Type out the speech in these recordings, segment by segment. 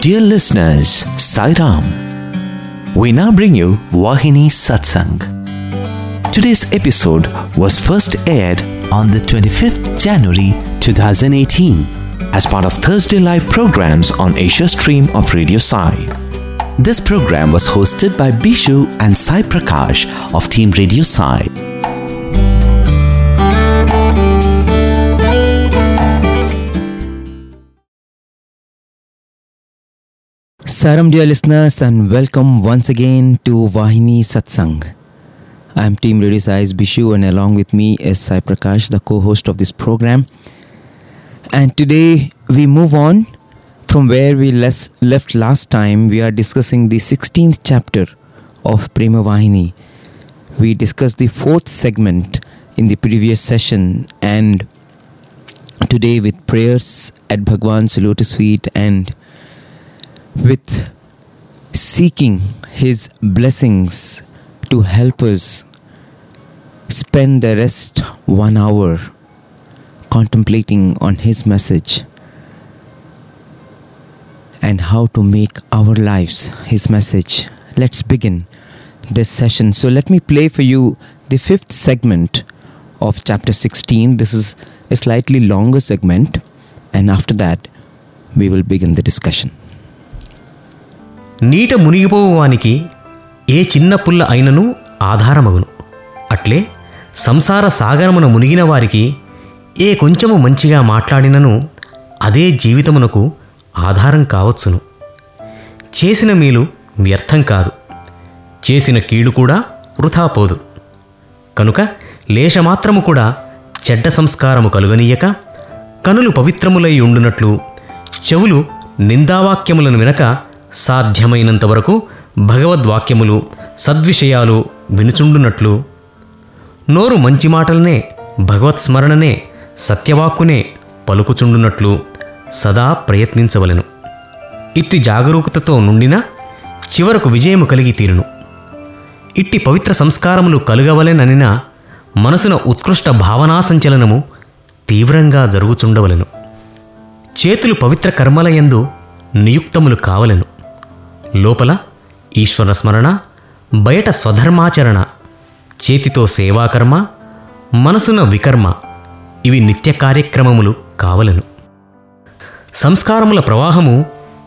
Dear listeners, Sai Ram. We now bring you Vahini Satsang. Today's episode was first aired on the 25th January 2018 as part of Thursday live programs on Asia Stream of Radio Sai. This program was hosted by Bishu and Sai Prakash of Team Radio Sai. Sai Ram, dear listeners, and welcome once again to Vahini Satsang. I am Team Radio Sai's Bishu, and along with me is Sai Prakash, the co host of this program. And today we move on from where we les- left last time. We are discussing the 16th chapter of Prema Vahini. We discussed the fourth segment in the previous session, and today with prayers at Bhagwan's lotus feet and with seeking His blessings to help us spend the rest one hour contemplating on His message and how to make our lives His message. Let's begin this session. So, let me play for you the fifth segment of chapter 16. This is a slightly longer segment, and after that, we will begin the discussion. నీట మునిగిపోవానికి ఏ చిన్న పుల్ల అయినను ఆధారమగును. అట్లే సంసార సాగరమున మునిగిన వారికి ఏ కొంచెము మంచిగా మాట్లాడినను అదే జీవితమునకు ఆధారం కావచ్చును. చేసిన మేలు వ్యర్థం కాదు. చేసిన కీడు కూడా వృథా పోదు. కనుక లేశమాత్రము కూడా చెడ్డ సంస్కారము కలుగనీయక కనులు పవిత్రములై ఉండునట్లు చెవులు నిందావాక్యములను వినక సాధ్యమైనంత వరకు భగవద్వాక్యములు సద్విషయాలు వినుచుండునట్లు. నోరు మంచి మాటలనే భగవత్స్మరణనే సత్యవాక్కునే పలుకుచుండునట్లు సదా ప్రయత్నించవలెను. ఇట్టి జాగరూకతతో నుండిన చివరకు విజయము కలిగి తీరును. ఇట్టి పవిత్ర సంస్కారములు కలుగవలెననిన మనసున ఉత్కృష్ట భావనా సంచలనము తీవ్రంగా జరుగుచుండవలెను. చేతులు పవిత్ర కర్మలయందు నియుక్తములు కావలెను. లోపల ఈశ్వర స్మరణ బయట స్వధర్మాచరణ చేతితో సేవాకర్మ మనసున వికర్మ ఇవి నిత్య కార్యక్రమములు కావలెను. సంస్కారముల ప్రవాహము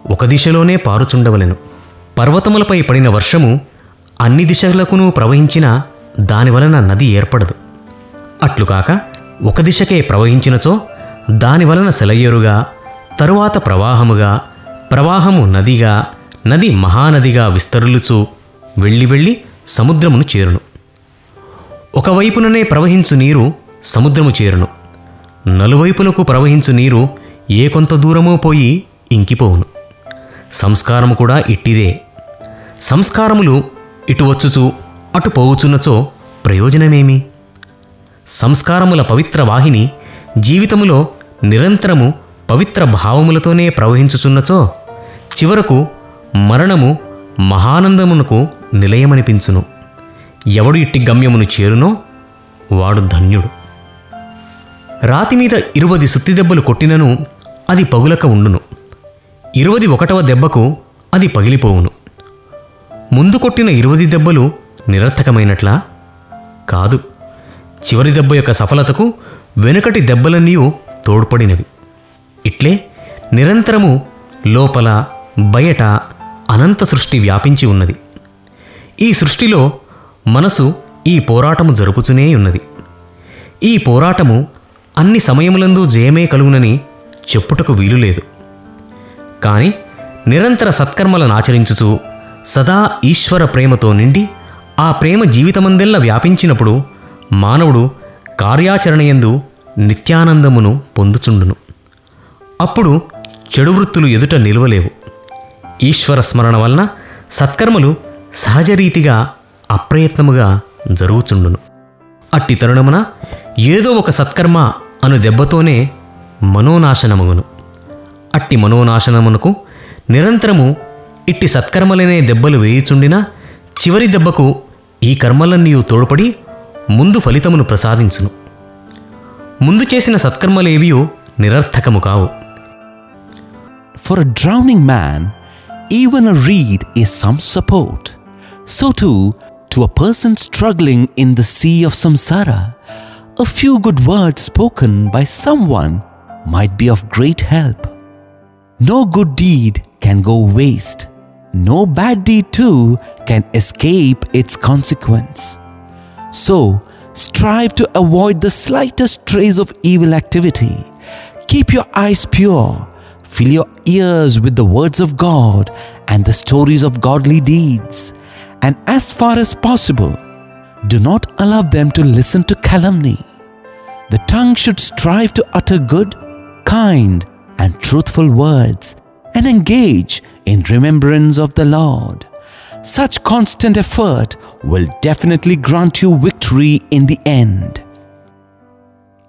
ఒక దిశలోనే పారుచుండవలెను. పర్వతములపై పడిన వర్షము అన్ని దిశలకునూ ప్రవహించిన దానివలన నది ఏర్పడదు. అట్లుకాక ఒక దిశకే ప్రవహించినచో దానివలన సెలయేరుగా తరువాత ప్రవాహముగా ప్రవాహము నదిగా నది మహానదిగా విస్తరులుచు వెళ్ళి వెళ్ళి సముద్రమును చేరును. ఒకవైపుననే ప్రవహించు నీరు సముద్రము చేరును. నలువైపులకు ప్రవహించు నీరు ఏ కొంత దూరమో పోయి ఇంకిపోవును. సంస్కారము కూడా ఇట్టిదే. సంస్కారములు ఇటు వచ్చుచు అటు పోవుచున్నచో ప్రయోజనమేమి? సంస్కారముల పవిత్ర వాహిని జీవితములో నిరంతరము పవిత్ర భావములతోనే ప్రవహించుచున్నచో చివరకు మరణము మహానందమునకు నిలయమనిపించును. ఎవడు ఇట్టి గమ్యమును చేరునో వాడు ధన్యుడు. రాతి మీద ఇరువది సుత్తి దెబ్బలు కొట్టినను అది పగులక ఉండును. ఇరువది ఒకటవ దెబ్బకు అది పగిలిపోవును. ముందు కొట్టిన ఇరువది దెబ్బలు నిరర్థకమైనట్లా? కాదు. చివరి దెబ్బ యొక్క సఫలతకు వెనుకటి దెబ్బలన్నీ తోడ్పడినవి. ఇట్లే నిరంతరము లోపల బయట అనంత సృష్టి వ్యాపించి ఉన్నది. ఈ సృష్టిలో మనసు ఈ పోరాటము జరుపుచునే ఉన్నది. ఈ పోరాటము అన్ని సమయములందు జయమే కలుగునని చెప్పుటకు వీలు లేదు. నిరంతర సత్కర్మలను ఆచరించుచు సదా ఈశ్వర ప్రేమతో నిండి ఆ ప్రేమ జీవితమందెల్లా వ్యాపించినప్పుడు మానవుడు కార్యాచరణయందు నిత్యానందమును పొందుచుండును. అప్పుడు చెడు వృత్తులు ఎదుట నిలవలేవు. ఈశ్వర స్మరణ వలన సత్కర్మలు సహజరీతిగా అప్రయత్నముగా జరుగుచుండును. అట్టి తరుణమున ఏదో ఒక సత్కర్మ అను దెబ్బతోనే మనోనాశనమగును. అట్టి మనోనాశనమునకు నిరంతరము ఇట్టి సత్కర్మలనే దెబ్బలు వేయుచుండినా చివరి దెబ్బకు ఈ కర్మలన్నీ తోడ్పడి ముందు ఫలితమును ప్రసాదించును. ముందు చేసిన సత్కర్మలేవియో నిరర్థకము కావు. For a drowning man even a reed is some support. So too, to a person struggling in the sea of samsara, a few good words spoken by someone might be of great help. No good deed can go waste. No bad deed too can escape its consequence. So, strive to avoid the slightest trace of evil activity. Keep your eyes pure. Fill your ears with the words of God and the stories of godly deeds. And as far as possible, do not allow them to listen to calumny. The tongue should strive to utter good, kind, and truthful words and engage in remembrance of the Lord. Such constant effort will definitely grant you victory in the end.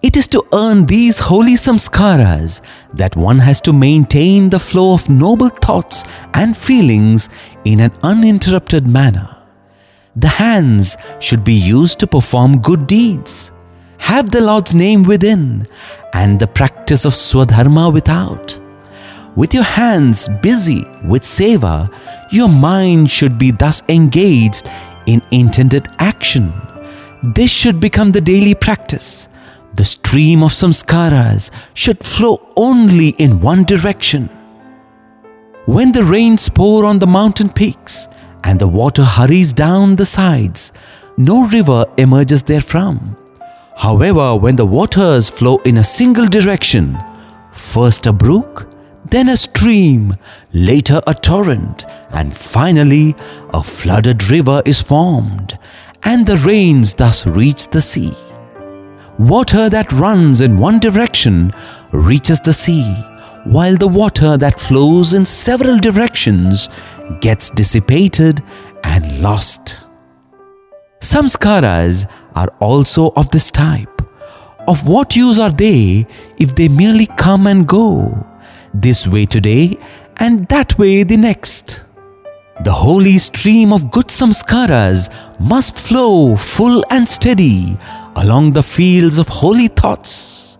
It is to earn these holy samskaras that one has to maintain the flow of noble thoughts and feelings in an uninterrupted manner. The hands should be used to perform good deeds. Have the Lord's name within and the practice of Swadharma without. With your hands busy with seva, your mind should be thus engaged in intended action. This should become the daily practice. The stream of samskaras should flow only in one direction. When the rains pour on the mountain peaks and the water hurries down the sides, no river emerges therefrom. However, when the waters flow in a single direction, first a brook, then a stream, later a torrent, and finally a flooded river is formed, and the rains thus reach the sea. Water that runs in one direction reaches the sea, while the water that flows in several directions gets dissipated and lost. Samskaras are also of this type. Of what use are they if they merely come and go, this way today and that way the next? The holy stream of good samskaras must flow full and steady along the fields of holy thoughts.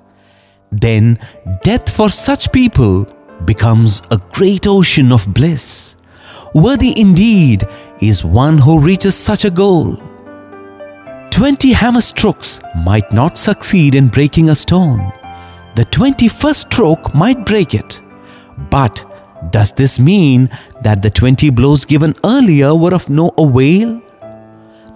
Then death for such people becomes a great ocean of bliss. Worthy indeed is one who reaches such a goal. Twenty hammer strokes might not succeed in breaking a stone. The twenty-first stroke might break it. But does this mean that the twenty blows given earlier were of no avail?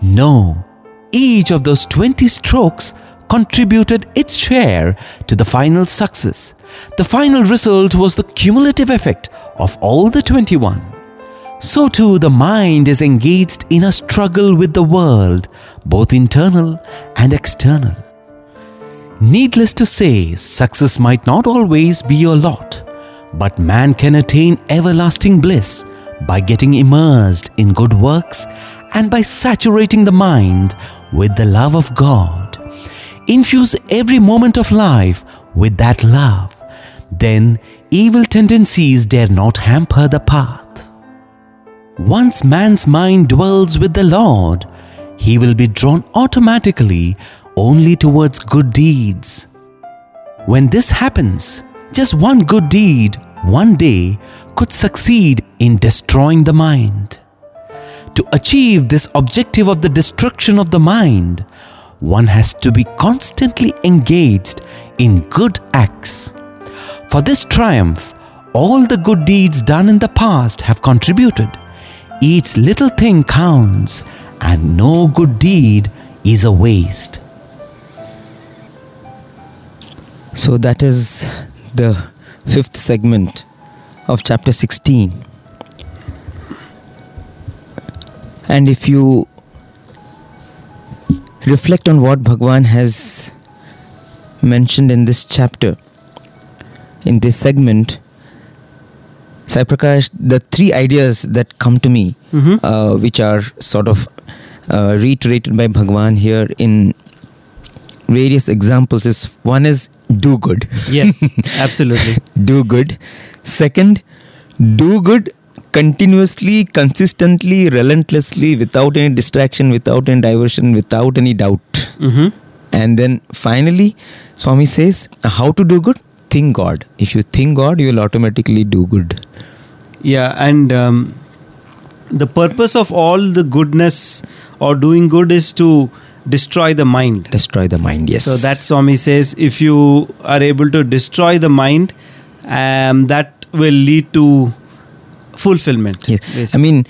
No. Each of those twenty strokes contributed its share to the final success. The final result was the cumulative effect of all the 21. So too the mind is engaged in a struggle with the world, both internal and external. Needless to say, success might not always be your lot, but man can attain everlasting bliss by getting immersed in good works and by saturating the mind with the love of God. Infuse every moment of life with that love. Then evil tendencies dare not hamper the path. Once man's mind dwells with the Lord, he will be drawn automatically only towards good deeds. When this happens, just one good deed, one day, could succeed in destroying the mind. To achieve this objective of the destruction of the mind, one has to be constantly engaged in good acts. For this triumph, all the good deeds done in the past have contributed. Each little thing counts, and no good deed is a waste. So that is the fifth segment of chapter 16. And if you reflect on what Bhagwan has mentioned in this chapter, in this segment, Sai Prakash, the three ideas that come to me, uh, which are sort of uh, reiterated by Bhagwan here in various examples, is one is do good. Yes, absolutely. do good. Second, do good continuously, consistently, relentlessly, without any distraction, without any diversion, without any doubt. Mm-hmm. And then finally, Swami says, how to do good? Think God. If you think God, you will automatically do good. Yeah, and um, the purpose of all the goodness or doing good is to destroy the mind. Destroy the mind. Yes. So that Swami says if you are able to destroy the mind, um, that will lead to fulfillment. Yes. basically. I mean,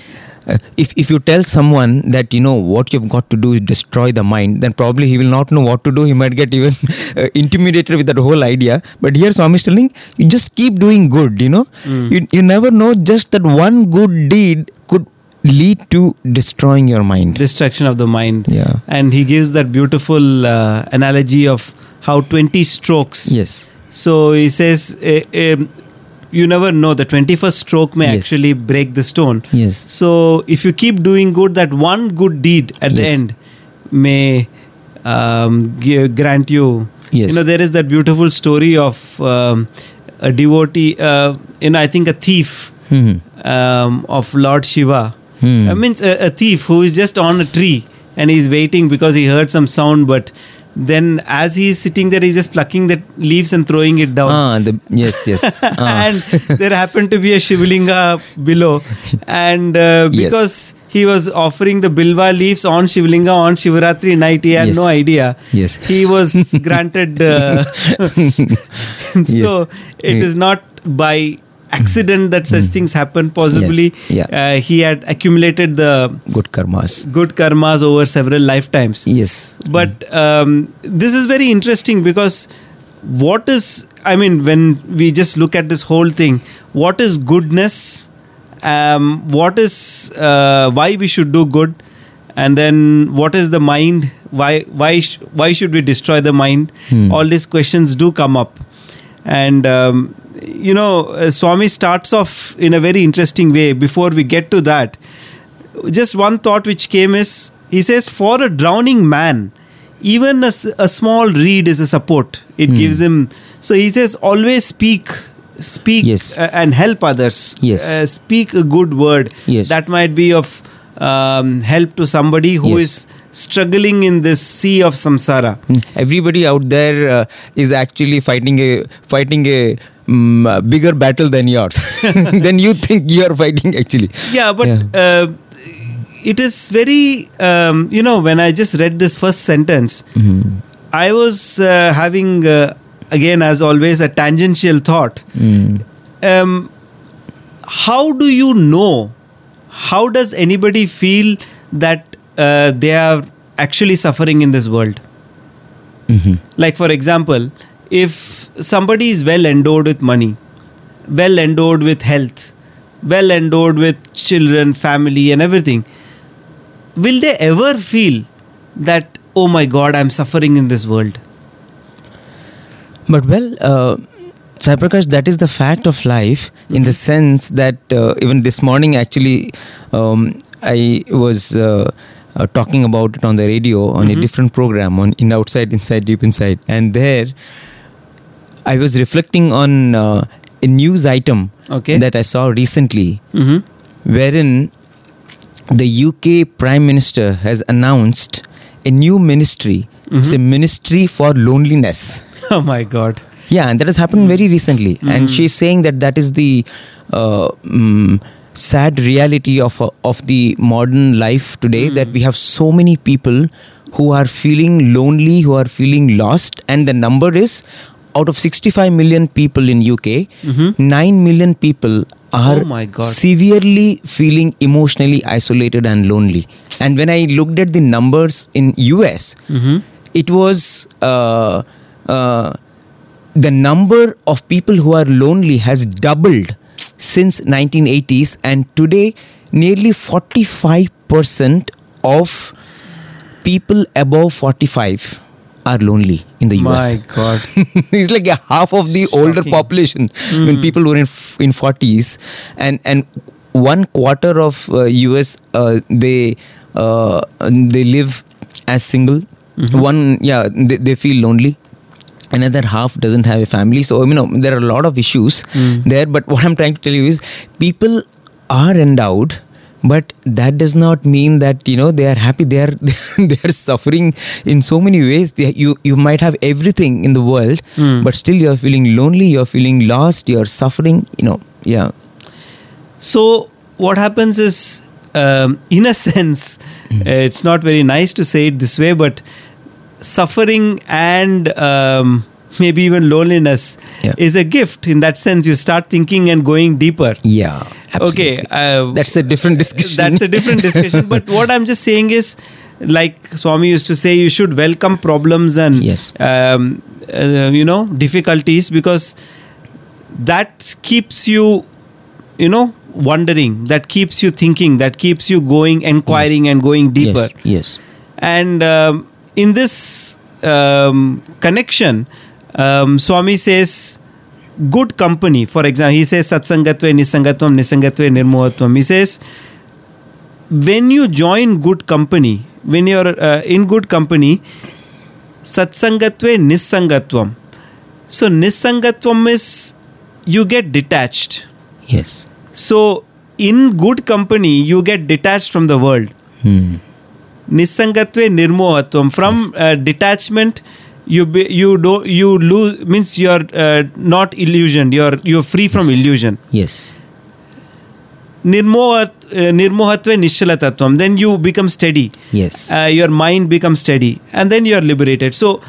uh, if if you tell someone that you know what you've got to do is destroy the mind, then probably he will not know what to do. He might get even uh, intimidated with that whole idea. But here Swami is telling you just keep doing good. You know, you you never know just that one good deed could lead to destroying your mind. destruction of the mind. Yeah. And he gives that beautiful uh, analogy of how 20 strokes. Yes. So he says, eh, em, you never know, the 21st stroke may Yes. actually break the stone. Yes. So if you keep doing good, that one good deed at the end may um, grant you. Yes. You know, there is that beautiful story of um, a devotee, uh, you know, I think a thief Hmm. um, of Lord Shiva. Hmm. I mean, a, a thief who is just on a tree and he's waiting because he heard some sound, but then as he's sitting there, he's just plucking the leaves and throwing it down. Ah, the yes, yes. Ah. and there happened to be a Shivlinga below, and uh, Yes. because he was offering the bilva leaves on Shivlinga on Shivaratri night, he had Yes. no idea. Yes. he was granted. Uh, so it Yeah. is not by accident that such things happen. Possibly. Yes. Yeah. uh, he had accumulated the Good karmas. good karmas over several lifetimes. Yes. But um, this is very interesting because what is, I mean, when we just look at this whole thing, what is goodness? Um, what is uh, why we should do good? And then what is the mind? Why why sh- why should we destroy the mind? Hmm. All these questions do come up, and um, you know, uh, Swami starts off in a very interesting way. Before we get to that, just one thought which came is he says for a drowning man even a, a small reed is a support it Hmm. gives him so he says always speak speak Yes. uh, and help others Yes. uh, speak a good word Yes. that might be of um, help to somebody who Yes. is struggling in this sea of samsara Mm. Everybody out there uh, is actually fighting a fighting a uh, bigger battle than yours. than you think you are fighting actually. yeah but Uh, it is very um, you know when i just read this first sentence Mm. i was uh, having uh, again as always a tangential thought Mm. um, how do you know how does anybody feel that uh, they are actually suffering in this world Mhm. like for example if somebody is well endowed with money well endowed with health well endowed with children family and everything will they ever feel that oh my god i'm suffering in this world? But well, uh, Sai Prakash, that is the fact of life in the sense that uh, even this morning, actually, um, I was uh, uh, talking about it on the radio on a different program on in outside, inside, deep inside, and there I was reflecting on uh, a news item Okay. that I saw recently, mm-hmm. wherein the UK Prime Minister has announced a new ministry. It's a ministry for loneliness. oh my god Yeah, and that has happened very recently. And she's saying that that is the uh, mm, sad reality of uh, of the modern life today. That we have so many people who are feeling lonely, who are feeling lost, and the number is out of 65 million people in UK, 9 million people are Oh my God. severely feeling emotionally isolated and lonely. And when I looked at the numbers in US, it was uh, uh, the number of people who are lonely has doubled since 1980s and today nearly 45% of people above 45 are lonely in the US. my god. It's like a half of the older Shocking. population when people were in f- in 40s and and one quarter of uh, US uh, they uh, they live as single. One yeah they, they feel lonely. Another half doesn't have a family. So you know there are a lot of issues there. But what i'm trying to tell you is people are endowed but that does not mean that you know they are happy. They are they are suffering in so many ways. They, you you might have everything in the world but still you are feeling lonely you are feeling lost you are suffering you know yeah. So what happens is, um, in a sense, Mm. uh, it's not very nice to say it this way, but suffering and um, maybe even loneliness Yeah. is a gift. In that sense, you start thinking and going deeper. Yeah. Absolutely. Okay, uh, That's a different discussion. that's a different discussion. but what I'm just saying is, like Swami used to say, you should welcome problems and Yes. um, uh, you know difficulties because that keeps you, you know, wondering. That keeps you thinking. That keeps you going, inquiring, and going deeper. Yes. yes. And um, in this um, connection, um, Swami says, good company. For example, he says, Satsangatve Nisangatvam Nisangatve Nirmohatvam. He says, when you join good company, when you're uh, in good company, Satsangatve Nisangatvam. So, Nisangatvam is you get detached. Yes. So, in good company, you get detached from the world. Hmm. nisangatve nirmohatvam from uh, detachment you be, you don't you lose means you are uh, not illusioned. You are you are free from illusion. Yes. nirmohat uh, nirmohatve nishchalatattvam then you become steady. Yes. uh, your mind becomes steady. And then you are liberated. So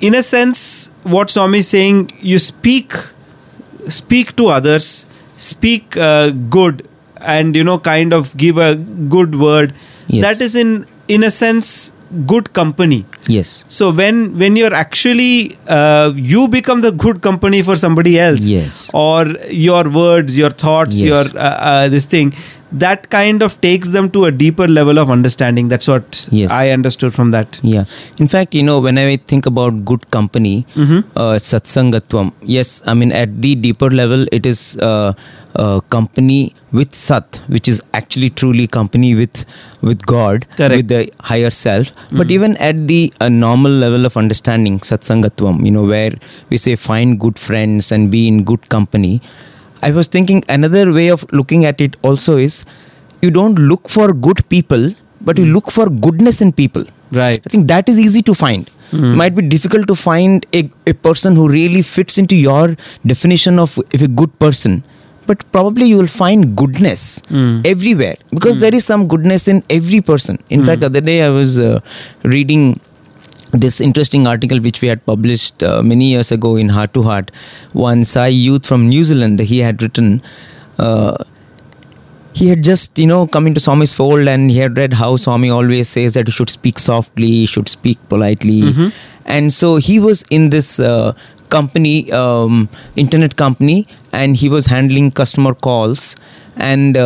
in a sense what swami is saying you speak speak to others speak uh, good and you know kind of give a good word. Yes. that is in in a sense good company yes. so when when you're actually uh, you become the good company for somebody else Yes. or your words your thoughts Yes. your uh, uh, this thing that kind of takes them to a deeper level of understanding that's what Yes. i understood from that Yeah. In fact, you know, when I think about good company, Mhm. uh, satsangatvam, yes, I mean, at the deeper level, it is uh, uh, company with sat, which is actually truly company with with God, Correct. with the higher self. But even at the uh, normal level of understanding, satsangatvam, you know, where we say find good friends and be in good company. I was thinking another way of looking at it also is you don't look for good people, but you hmm. look for goodness in people. right I think that is easy to find. Hmm. Might be difficult to find a, a person who really fits into your definition of, of a good person. But probably you will find goodness hmm. everywhere because there is some goodness in every person. In fact, the other day I was uh, reading this interesting article which we had published uh, many years ago in Heart to Heart. One Sai youth from New Zealand, he had written. Uh, he had just you know come into Swami's fold and he had read how Swami always says that you should speak softly, you should speak politely, and so he was in this uh, company, um, internet company, and he was handling customer calls and.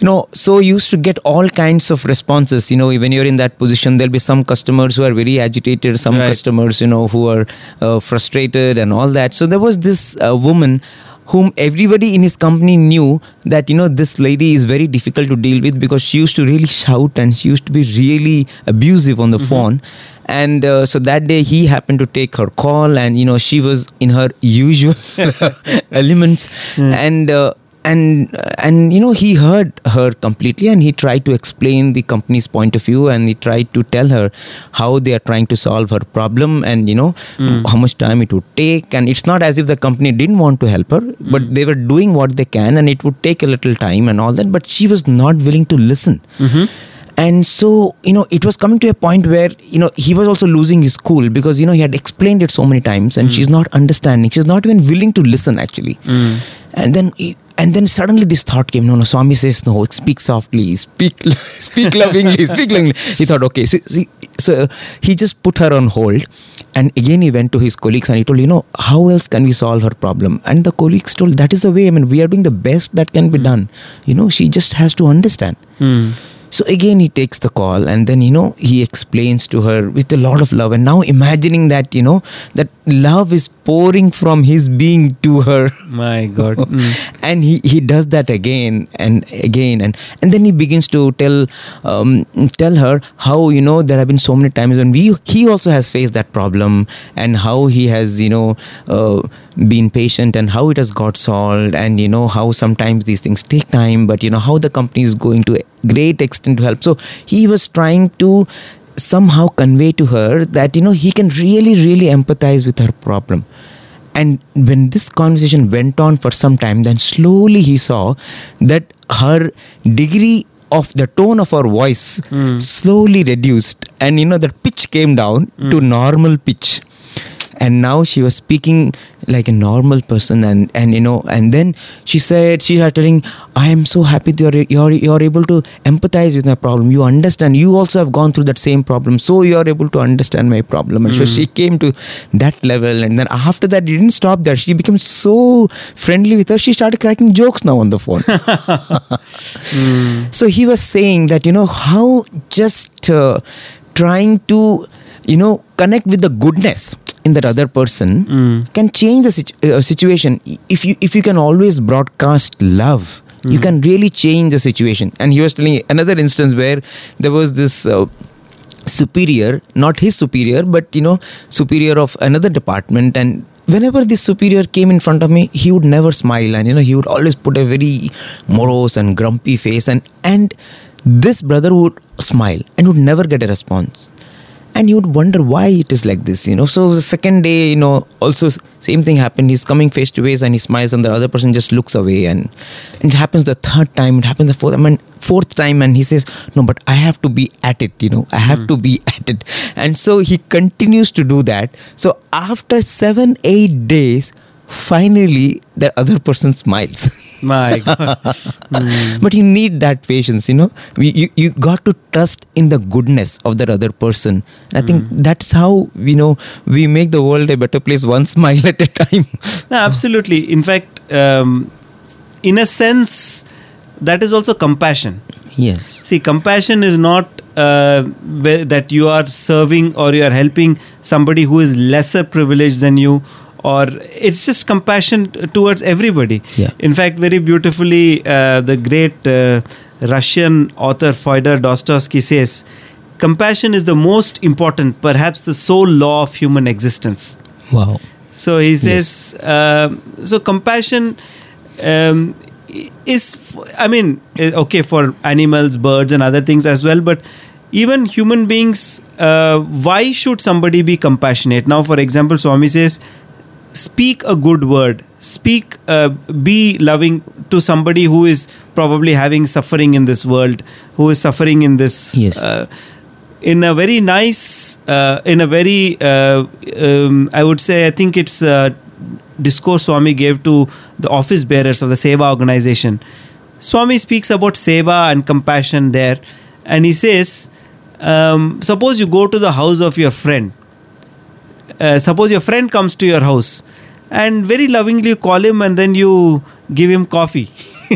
You know so used to get all kinds of responses. You know when you're in that position there'll be some customers who are very agitated some Right. customers you know who are uh, frustrated and all that. So there was this uh, woman whom everybody in his company knew that you know this lady is very difficult to deal with because she used to really shout and she used to be really abusive on the phone. And uh, so that day he happened to take her call and you know she was in her usual elements. And uh, and and you know he heard her completely and he tried to explain the company's point of view and he tried to tell her how they are trying to solve her problem and you know hmm. how much time it would take. And it's not as if the company didn't want to help her hmm. but they were doing what they can and it would take a little time and all that but she was not willing to listen. Mm-hmm. And so you know it was coming to a point where you know he was also losing his cool because you know he had explained it so many times and hmm. she's not understanding. She's not even willing to listen actually. And then he, and then suddenly this thought came no no swami says no. Speak softly. Speak speak lovingly speak lovingly he thought okay so, so he just put her on hold. And again he went to his colleagues and he told you know how else can we solve her problem? And the colleagues told that is the way. I mean we are doing the best that can be done. You know she just has to understand hmm. So again, he takes the call and then, you know, he explains to her with a lot of love. And now imagining that, you know, that love is pouring from his being to her. my god Mm. and he, he does that again and again. And, and then he begins to tell, um, tell her how, you know, there have been so many times when we, he also has faced that problem and how he has, you know, uh, been patient and how it has got solved and you know how sometimes these things take time but you know how the company is going to a great extent to help. So he was trying to somehow convey to her that you know he can really really empathize with her problem. And when this conversation went on for some time then slowly he saw that her degree of the tone of her voice hmm. slowly reduced and you know the pitch came down to hmm. normal pitch. And now she was speaking like a normal person and and you know and then she said she started telling i am so happy that you're you're, you're able to empathize with my problem. You understand. You also have gone through that same problem. So you're able to understand my problem. And so she came to that level. And then after that it didn't stop there. She became so friendly with her. She started cracking jokes now on the phone. So he was saying that you know how just uh, trying to you know connect with the goodness in that other person can change the situ- uh, situation. If you if you can always broadcast love you can really change the situation. And he was telling another instance where there was this uh, superior not his superior but you know superior of another department. And whenever this superior came in front of me he would never smile and you know he would always put a very morose and grumpy face. And and this brother would smile and would never get a response and you would wonder why it is like this you know. So the second day you know also same thing happened. He's coming face to face and he smiles and the other person just looks away and, and it happens the third time it happens the fourth I mean, fourth time and he says no but i have to be at it you know. I have to be at it. And so he continues to do that. So after 7 8 days finally the other person smiles. My God. but you need that patience you know? You, you, you got to trust in the goodness of that other person. I think that's how you know we make the world a better place one smile at a time. No, absolutely. In fact, um, in a sense, that is also compassion. yes. See, compassion is not uh, that you are serving or you are helping somebody who is lesser privileged than you, or it's just compassion towards everybody. Yeah. In fact, very beautifully, uh, the great uh, Russian author Fyodor Dostoevsky says, compassion is the most important, perhaps the sole law of human existence. wow So he says, um, so compassion um, is, i mean, eh, okay for animals, birds, and other things as well, but even human beings, uh, why should somebody be compassionate? Now, for example, Swami says, speak a good word, speak, uh, be loving to somebody who is probably having suffering in this world, who is suffering in this. Yes. Uh, in a very nice, uh, in a very, uh, um, I would say, I think it's a discourse Swami gave to the office bearers of the Seva organization. Swami speaks about Seva and compassion there, and he says, um, suppose you go to the house of your friend. Uh, suppose your friend comes to your house and very lovingly you call him and then you give him coffee.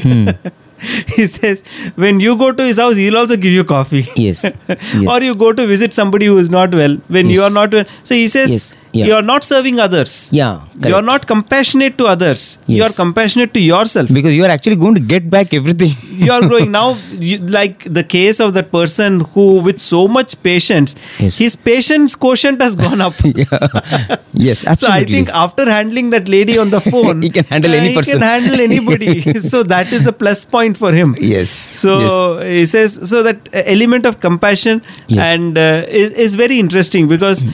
he says, when you go to his house, he'll also give you coffee. yes yes or you go to visit somebody who is not well when you are not well. So he says, Yes. Yeah. you are not serving others. yeah You are not compassionate to others. You are compassionate to yourself. because you are actually going to get back everything you are growing now. You, like the case of that person who, with so much patience, Yes. his patience quotient has gone up. yeah. yes absolutely So I think after handling that lady on the phone, He can handle uh, any he person. can handle anybody. so that is a plus point for him. yes So yes. he says so that element of compassion Yes. and uh, is, is very interesting because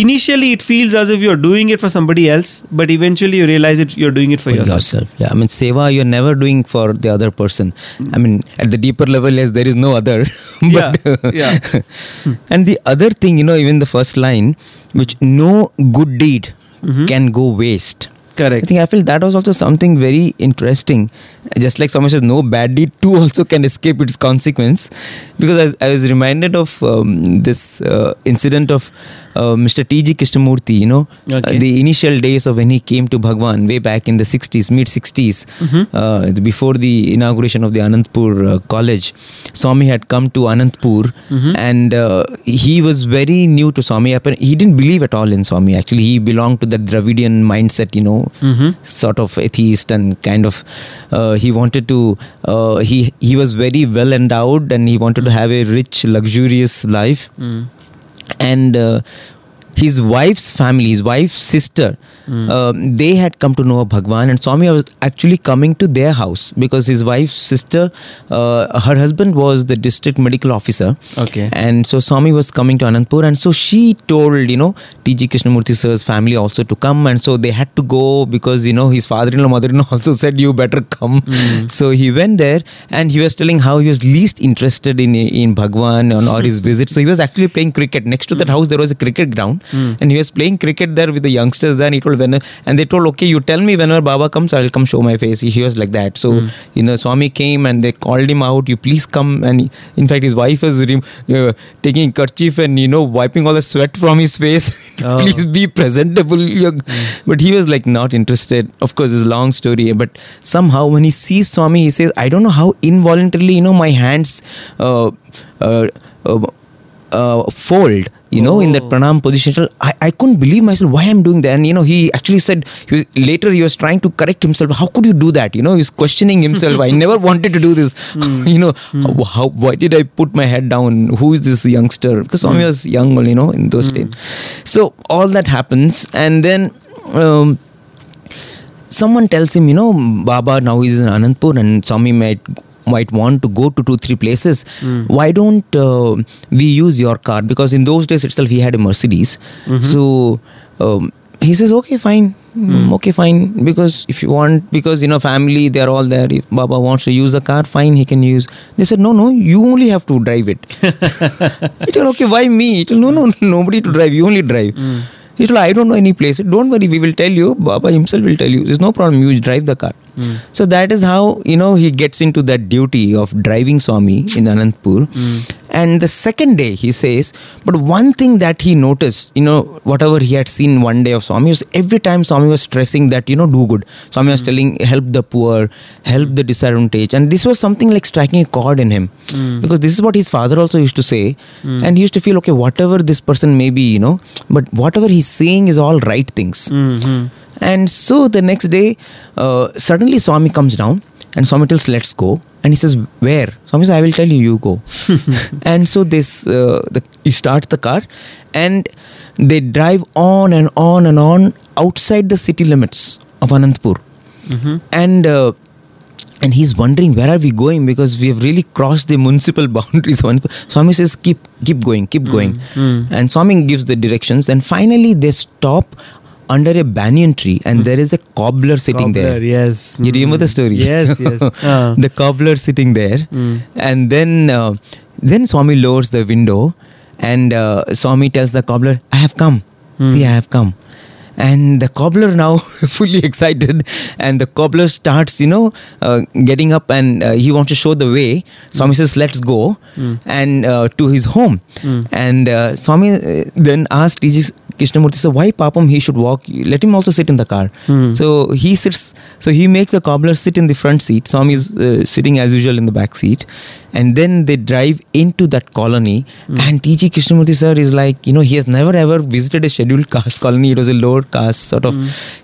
initially it feels as if you're doing it for somebody else, but eventually you realize it you're doing it for, for yourself. yourself. Yeah, I mean, seva you're never doing for the other person. I mean, at the deeper level, yes, there is no other. but, Yeah, and the other thing, you know, even the first line, which no good deed Mm-hmm. can go waste. I think I feel that was also something very interesting. Just like someone says, no bad deed too also can escape its consequence. Because I was, I was reminded of um, this uh, incident of uh, Mr. T.G. Krishnamurti, you know, Okay. uh, the initial days of when he came to Bhagwan way back in the 60s, mid 60s, uh, it's before the inauguration of the Anantapur uh, college. Swami had come to Anantapur and uh, he was very new to Swami. He didn't believe at all in Swami. Actually, he belonged to the Dravidian mindset, you know, sort of atheist and kind of. Uh, he wanted to. Uh, he he was very well endowed and he wanted to have a rich, luxurious life and uh, his wife's family, his wife's sister, um, they had come to know Bhagwan, and Swami was actually coming to their house because his wife's sister, uh, her husband was the district medical officer. Okay. And so Swami was coming to Anantapur, and so she told, you know, T.G. Krishnamurti sir's family also to come, and so they had to go because, you know, his father in law, mother in law also said, You better come. So he went there, and he was telling how he was least interested in in Bhagwan or his visit. So he was actually playing cricket. Next to that house, there was a cricket ground, and he was playing cricket there with the youngsters there, and he told, when, and they told, Okay, you tell me whenever Baba comes, I will come show my face. He was like that. So, you know, Swami came and they called him out, You please come. And he- in fact, his wife was uh, taking kerchief and, you know, wiping all the sweat from his face. Oh. please be presentable. You're- But he was like not interested. Of course, it's a long story. But somehow, when he sees Swami, he says, I don't know how involuntarily, you know, my hands uh, uh, uh, uh, fold. You know, in that Oh. pranam position, I, I couldn't believe myself why I'm doing that. And you know, he actually said he was, later he was trying to correct himself. How could you do that? You know, he's questioning himself. I never wanted to do this. you know, how, how why did I put my head down? Who is this youngster? Because Swami was young, you know, in those days. So all that happens, and then. Um, someone tells him, you know, Baba now is in Anantapur and Swami might might want to go to two three places. Why don't uh, we use your car? Because in those days itself he had a Mercedes. So um, he says, okay, fine. Mm, Okay, fine. Because if you want, because you know, family, they're all there. If Baba wants to use the car, fine, he can use. They said, no, no, you only have to drive it. he told, okay, why me? He told, no, no, nobody to drive. You only drive. He told, I don't know any place. Don't worry, we will tell you. Baba himself will tell you. There's no problem. You drive the car. Hmm. So that is how, you know, he gets into that duty of driving Swami in Anantapur. Hmm. And the second day, he says, but one thing that he noticed, you know, whatever he had seen one day of Swami was every time Swami was stressing that, you know, do good. Swami was telling, help the poor, help the disadvantaged. And this was something like striking a chord in him. Because this is what his father also used to say. And he used to feel, okay, whatever this person may be, you know, but whatever he's saying is all right things. Mhm. And so the next day, uh, suddenly Swami comes down and Swami tells, let's go. And he says, where? Swami says, I will tell you, you go. and so this, uh, the, he starts the car and they drive on and on and on outside the city limits of Anantapur. And uh, and he's wondering where are we going because we have really crossed the municipal boundaries. Swami says, keep keep going, keep going. And Swami gives the directions. Then finally they stop under a banyan tree and there is a cobbler sitting there. Yes. You remember the Mm. story? Yes, yes. Ah. the cobbler sitting there, Mm. and then uh, then Swami lowers the window, and uh, Swami tells the cobbler, "I have come. Hmm. See, I have come." And the cobbler now fully excited, and the cobbler starts, you know, uh, getting up, and uh, he wants to show the way. Swami says, "Let's go," Hmm. and uh, to his home. And uh, Swami uh, then asked T.G. Krishnamurti, so why Papam he should walk? Let him also sit in the car. Hmm. So he sits. So he makes the cobbler sit in the front seat. Swami is uh, sitting as usual in the back seat, and then they drive into that colony. And T.G. Krishnamurti sir is like, you know, he has never ever visited a scheduled caste colony. It was a lower caste sort of.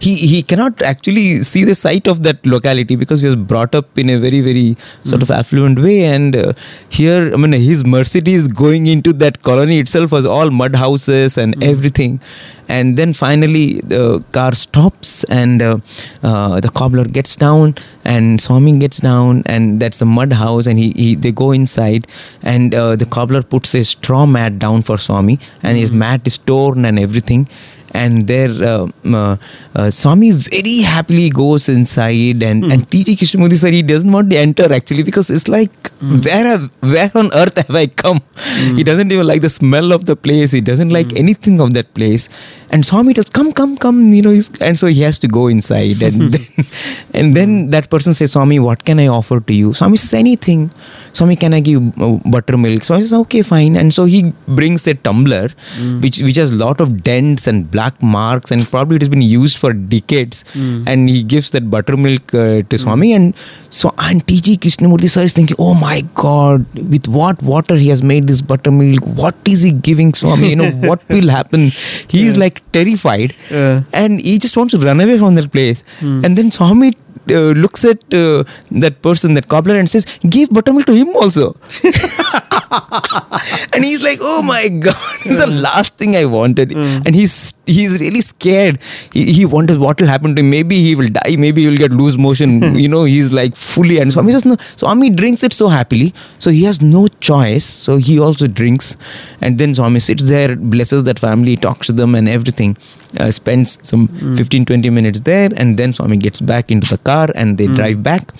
He he cannot actually see the site of that locality because he was brought up in a very very sort of affluent way. And uh, here, I mean, his Mercedes going into that colony itself was all mud houses and everything. And then finally, the car stops, and uh, uh, the cobbler gets down, and Swami gets down, and that's the mud house. And he, he they go inside, and uh, the cobbler puts a straw mat down for Swami, and his mat is torn and everything. And there, uh, uh, uh, Swami very happily goes inside, and and T.G. Krishnamurti sir he doesn't want to enter actually because it's like where have, where on earth have I come? Hmm. He doesn't even like the smell of the place. He doesn't like hmm. anything of that place. And Swami tells, "Come, come, come," you know. He's, and so he has to go inside, and then, and then that person says, "Swami, what can I offer to you?" Swami says, "Anything." Swami, can I give uh, buttermilk? Swami says, "Okay, fine." And so he brings a tumbler, hmm. which which has lot of dents and black marks, and probably it has been used for decades. And he gives that buttermilk uh, to Swami, and so and T.G. Krishnamurti sir is thinking, "Oh my God, with what water he has made this buttermilk? What is he giving Swami? You know what will happen?" He is like terrified, Yeah. and he just wants to run away from that place. Hmm. And then Swami uh, looks at uh, that person, that cobbler, and says, "Give buttermilk to him also." and he's like, "Oh my god, it's the last thing I wanted." And he's he's really scared. He, he wonders what will happen to him. Maybe he will die. Maybe he will get loose motion. you know, he's like fully. And Swami says, "No." Swami drinks it so happily, so he has no choice. So he also drinks, and then Swami sits there, blesses that family, talks to them, and everything. Uh, spends some 15 20 minutes there, and then Swami gets back into the car, and they drive back.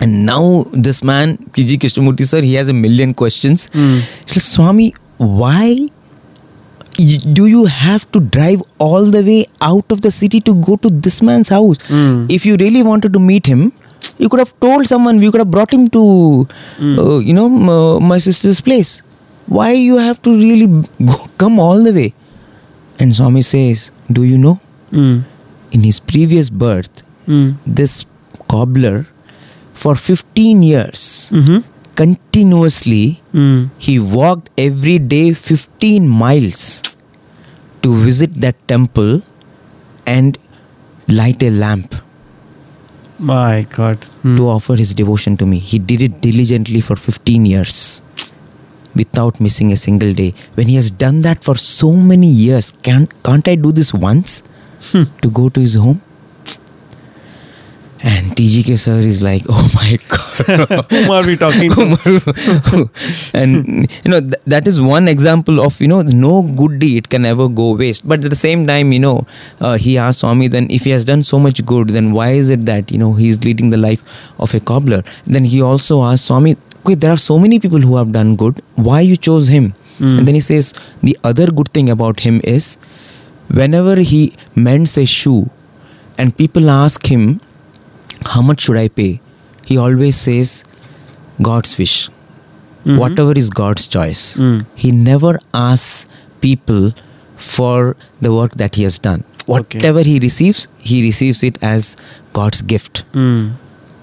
And now this man, T.G. Krishnamurti sir, he has a million questions. He says, Swami, why do you have to drive all the way out of the city to go to this man's house? If you really wanted to meet him, you could have told someone, you could have brought him to, uh, you know, m- uh, my sister's place. Why you have to really go, come all the way? And Swami says, Do you know? Mm. In his previous birth, Mm. this cobbler for 15 years Mm-hmm. continuously Mm. he walked every day 15 miles to visit that temple and light a lamp My God. Mm. to offer his devotion to me he did it diligently for 15 years without missing a single day when he has done that for so many years can't can't i do this once to go to his home and TGK sir is like, oh my god, Whom are we talking to? and you know th- that is one example of you know no good deed can ever go waste. But at the same time, you know, uh, he asked Swami, then if he has done so much good, then why is it that you know he is leading the life of a cobbler? Then he also asked Swami, there are so many people who have done good. Why you chose him? And then he says the other good thing about him is whenever he mends a shoe and people ask him how much should i pay he always says god's wish Mhm. whatever is god's choice Mm. he never asks people for the work that he has done Okay. whatever he receives he receives it as god's gift Mm.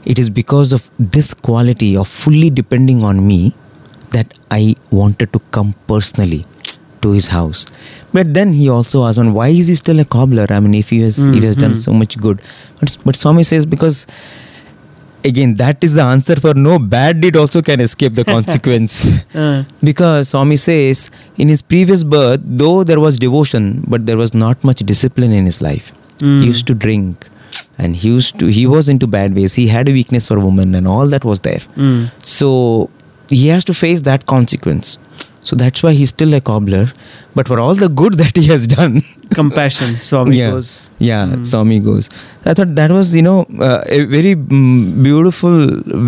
it is because of this quality of fully depending on me that I wanted to come personally to his house. But then he also asked, on why is he still a cobbler? I mean, if he has, if he has done Mm, mm. so much good. But, but Swami says, because again, that is the answer for no bad deed also can escape the consequence. Uh, because Swami says, in his previous birth, though there was devotion, but there was not much discipline in his life. Mm. He used to drink and he used to he was into bad ways he had a weakness for women and all that was there mm. so he has to face that consequence so that's why he's still a cobbler but for all the good that he has done Compassion. Swami yeah goes. yeah Mm. swami goes i thought that was you know uh, a very mm, beautiful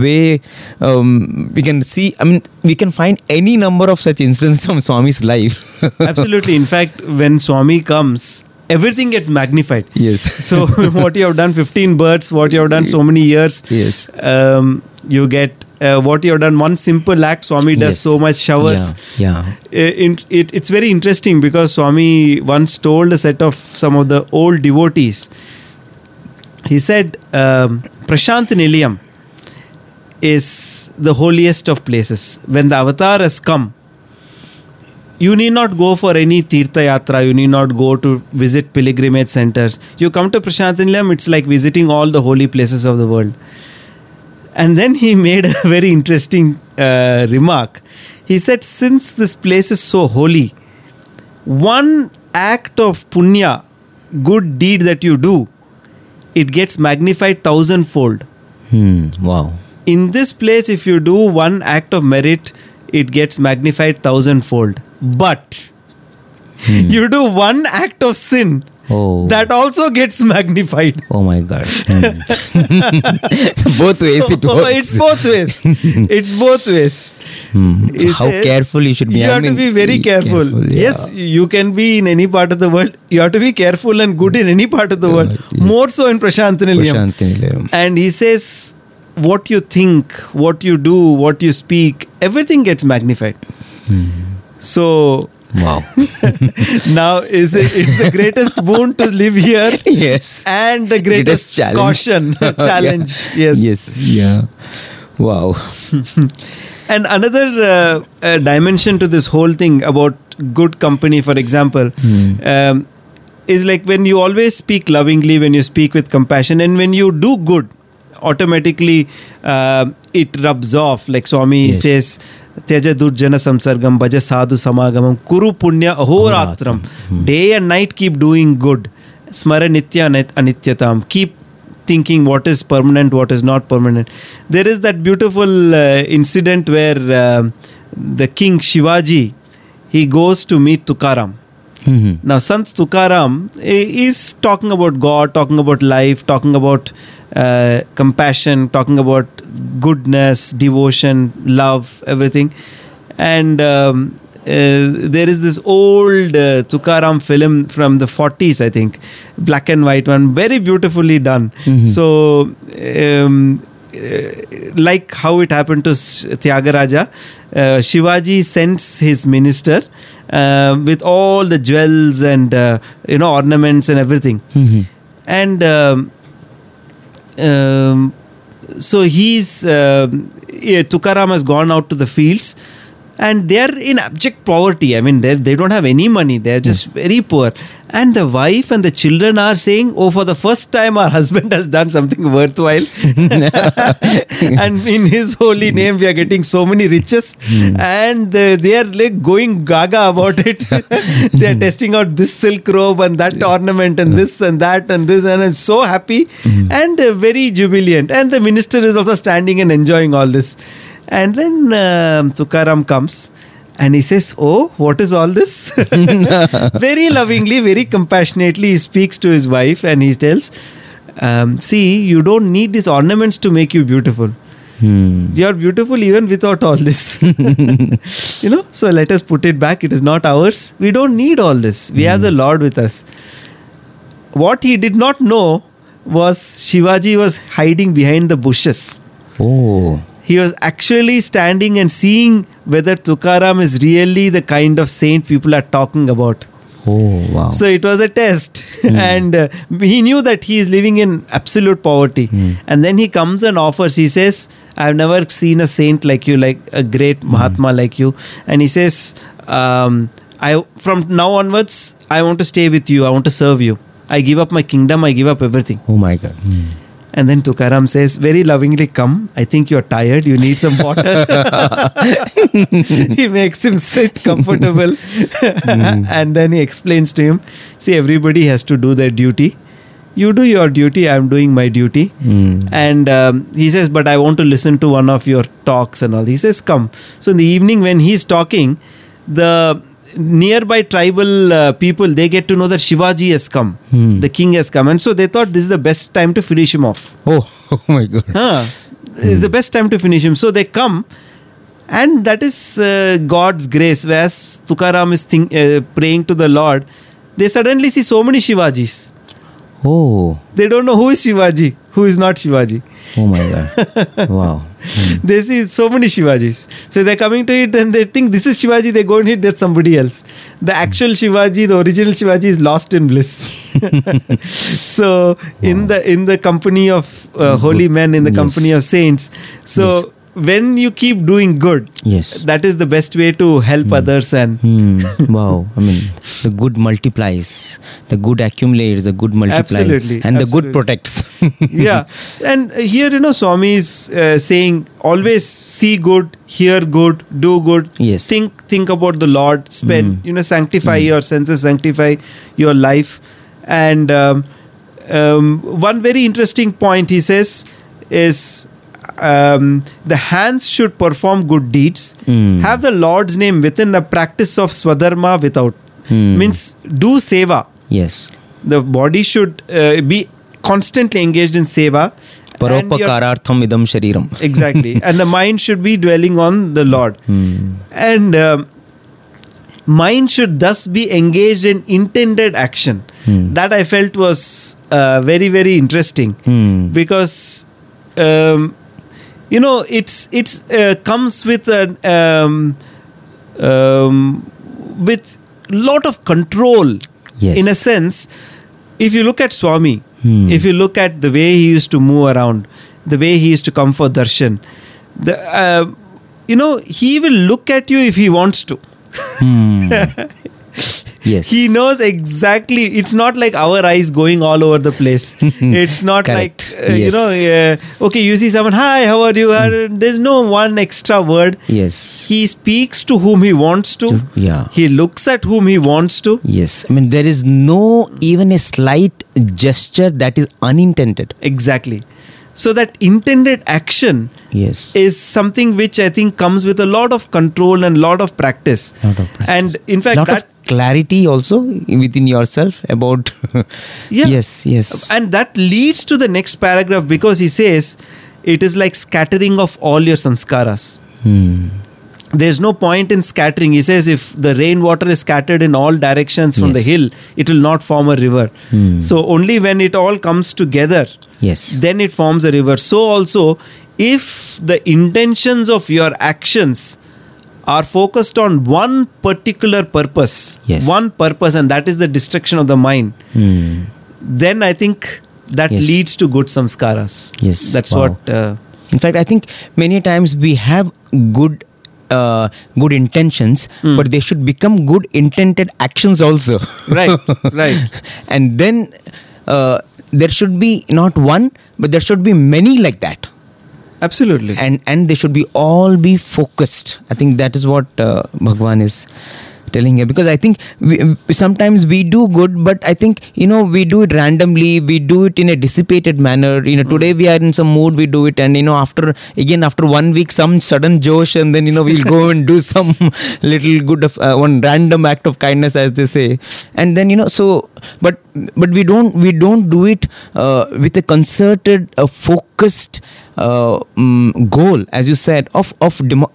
way um, we can see i mean we can find any number of such instances from swami's life Absolutely. In fact, when Swami comes, everything gets magnified. yes So, what you have done 15 births, what you have done so many years, yes um, you get uh, what you have done one simple act swami does Yes. so much showers. Yeah, yeah. Uh, in, it, it's very interesting because swami once told a set of some of the old devotees. He said um, Prasanthi Nilayam is the holiest of places. When the avatar has come you need not go for any tirtha yatra you need not go to visit pilgrimage centers. You come to Prasanthi Nilayam it's like visiting all the holy places of the world and then he made a very interesting uh, remark. He said, Since this place is so holy, one act of punya, good deed that you do, it gets magnified thousandfold. Hmm, wow In this place, if you do one act of merit, it gets magnified thousandfold. But you do one act of sin, oh that also gets magnified. Oh my god. Hmm. both ways it works. it's both ways. it's both ways. Hmm. How careful you should be. You I have to be very be careful. yeah. Yes, you can be in any part of the world. You have to be careful and good in any part of the world. yes. More so in Prashantanilayam. Prasanthi Nilayam. And he says, what you think, what you do, what you speak, everything gets magnified. Hmm. So Wow. now is it, it's the greatest boon to live here yes. and the greatest, Greatest challenge. caution challenge. Yes. Yes. Yeah. Wow. And another uh, uh, dimension to this whole thing about good company, for example, Hmm. um, is like when you always speak lovingly, when you speak with compassion, and when you do good, automatically uh, it rubs off. Like Swami Yes. says, Tyaja Durjana Samsargam, Bhaja Sadhu Samagamam, Kuru Punya Ahoratram. Day and night keep doing good. Smara Nitya Anit- Anityatam. Keep thinking what is permanent, what is not permanent. There is that beautiful uh, incident where um the king Shivaji he goes to meet Tukaram. Mhm. Now, Sant Tukaram is talking about God, talking about life, talking about uh, compassion, talking about goodness, devotion, love, everything. And um, uh, there is this old uh, Tukaram film from the 40s, I think, black and white one, very beautifully done. Mhm. So, um, uh, like how it happened to Tyagaraja, uh, Shivaji sends his minister uh, with all the jewels and uh, you know ornaments and everything, Mhm. and um, um, so he's uh, yeah, Tukaram has gone out to the fields. And they are in abject poverty. I mean, they they don't have any money. They're just very poor. And the wife and the children are saying, "Oh, for the first time, our husband has done something worthwhile." and in His holy name, we are getting so many riches, and uh, they are like going gaga about it. they are testing out this silk robe and that ornament and this and that and this, and is so happy and uh, very jubilant. And the minister is also standing and enjoying all this. And then um Tukaram comes. And he says, Oh, what is all this? very lovingly, very compassionately, he speaks to his wife and he tells, um, See, you don't need these ornaments to make you beautiful. Hmm. You are beautiful even without all this. you know, so let us put it back. It is not ours. We don't need all this. We have the Lord with us. What he did not know was Shivaji was hiding behind the bushes. Oh. He was actually standing and seeing whether Tukaram is really the kind of saint people are talking about. Oh, wow. So it was a test, and uh, he knew that he is living in absolute poverty. And then he comes and offers. He says, "I've never seen a saint like you, like a great Mahatma like you." And he says, um, "I from now onwards, I want to stay with you. I want to serve you. I give up my kingdom. I give up everything." oh, my God. Hmm. And then Tukaram says, very lovingly, Come, I think you're tired, you need some water. he makes him sit comfortable. and then he explains to him, See, everybody has to do their duty. You do your duty, I'm doing my duty. Hmm. And um, he says, But I want to listen to one of your talks and all. He says, Come. So in the evening, when he's talking, the nearby tribal uh, people they get to know that Shivaji has come, Hmm. the king has come, and so they thought this is the best time to finish him off. Oh, oh my God. Huh. It's the best time to finish him. So they come, and that is uh, God's grace. Whereas Tukaram is think, uh, praying to the Lord, they suddenly see so many Shivajis. Oh. They don't know who is Shivaji, who is not Shivaji. Oh, my God. wow. Hmm. They see so many Shivajis. So they're coming to it and they think this is Shivaji, they go and hit that somebody else. The actual Shivaji, the original Shivaji is lost in bliss. so in the in the company of uh, holy men, in the Yes. company of saints. So when you keep doing good, Yes. that is the best way to help others and Hmm. Wow. I mean, the good multiplies, the good accumulates, the good multiplies, Absolutely, and the good protects. yeah and here you know swami is uh, saying always see good hear good do good Yes. think think about the lord spend Mm. you know sanctify your senses sanctify your life and um, um, one very interesting point he says is um, the hands should perform good deeds Mm. have the lord's name within the practice of swadharma without Hmm. means do seva yes. the body should uh, be constantly engaged in seva your- idam shariram. exactly and the mind should be dwelling on the lord Hmm. and um, mind should thus be engaged in intended action Hmm. that i felt was uh, very very interesting Hmm. because um, you know it's it's uh, comes with an um, um, with lot of control Yes. in a sense if you look at swami Hmm. if you look at the way he used to move around the way he used to come for darshan the uh, you know he will look at you if he wants to Hmm. Yes. He knows exactly. It's not like our eyes going all over the place. it's not Correct. like uh, you know. Uh, okay, you see someone. Hi, how are you? Uh, There's no one extra word. Yes. He speaks to whom he wants to. yeah. He looks at whom he wants to. Yes. I mean, there is no even a slight gesture that is unintended. Exactly. So that intended action Yes. is something which I think comes with a lot of control and lot of practice. Lot of practice. And in fact, lot that clarity also within yourself about. Yeah. Yes. Yes. and that leads to the next paragraph because he says it is like scattering of all your sanskaras. Hmm. There's no point in scattering. He says if the rainwater is scattered in all directions from the hill, it will not form a river. Hmm. So only when it all comes together, Yes. then it forms a river. So also, if the intentions of your actions are focused on one particular purpose, Yes. one purpose, and that is the destruction of the mind, Hmm. then I think that Yes. leads to good samskaras. Yes. That's Wow. what. Uh, In fact, I think many times we have good. Uh, good intentions, Hmm. but they should become good intended actions also. Right, right. and then uh, there should be not one, but there should be many like that. Absolutely. and and they should be all be focused i think that is what uh, bhagwan is telling here. Because i think we, sometimes we do good but i think you know we do it randomly. We do it in a dissipated manner. You know today we are in some mood we do it. And you know after again after one week some sudden josh and then you know we'll go and do some little good of uh, one random act of kindness as they say. And then you know so but but we don't we don't do it uh, with a concerted uh, focused uh, mm, goal as you said of of demo-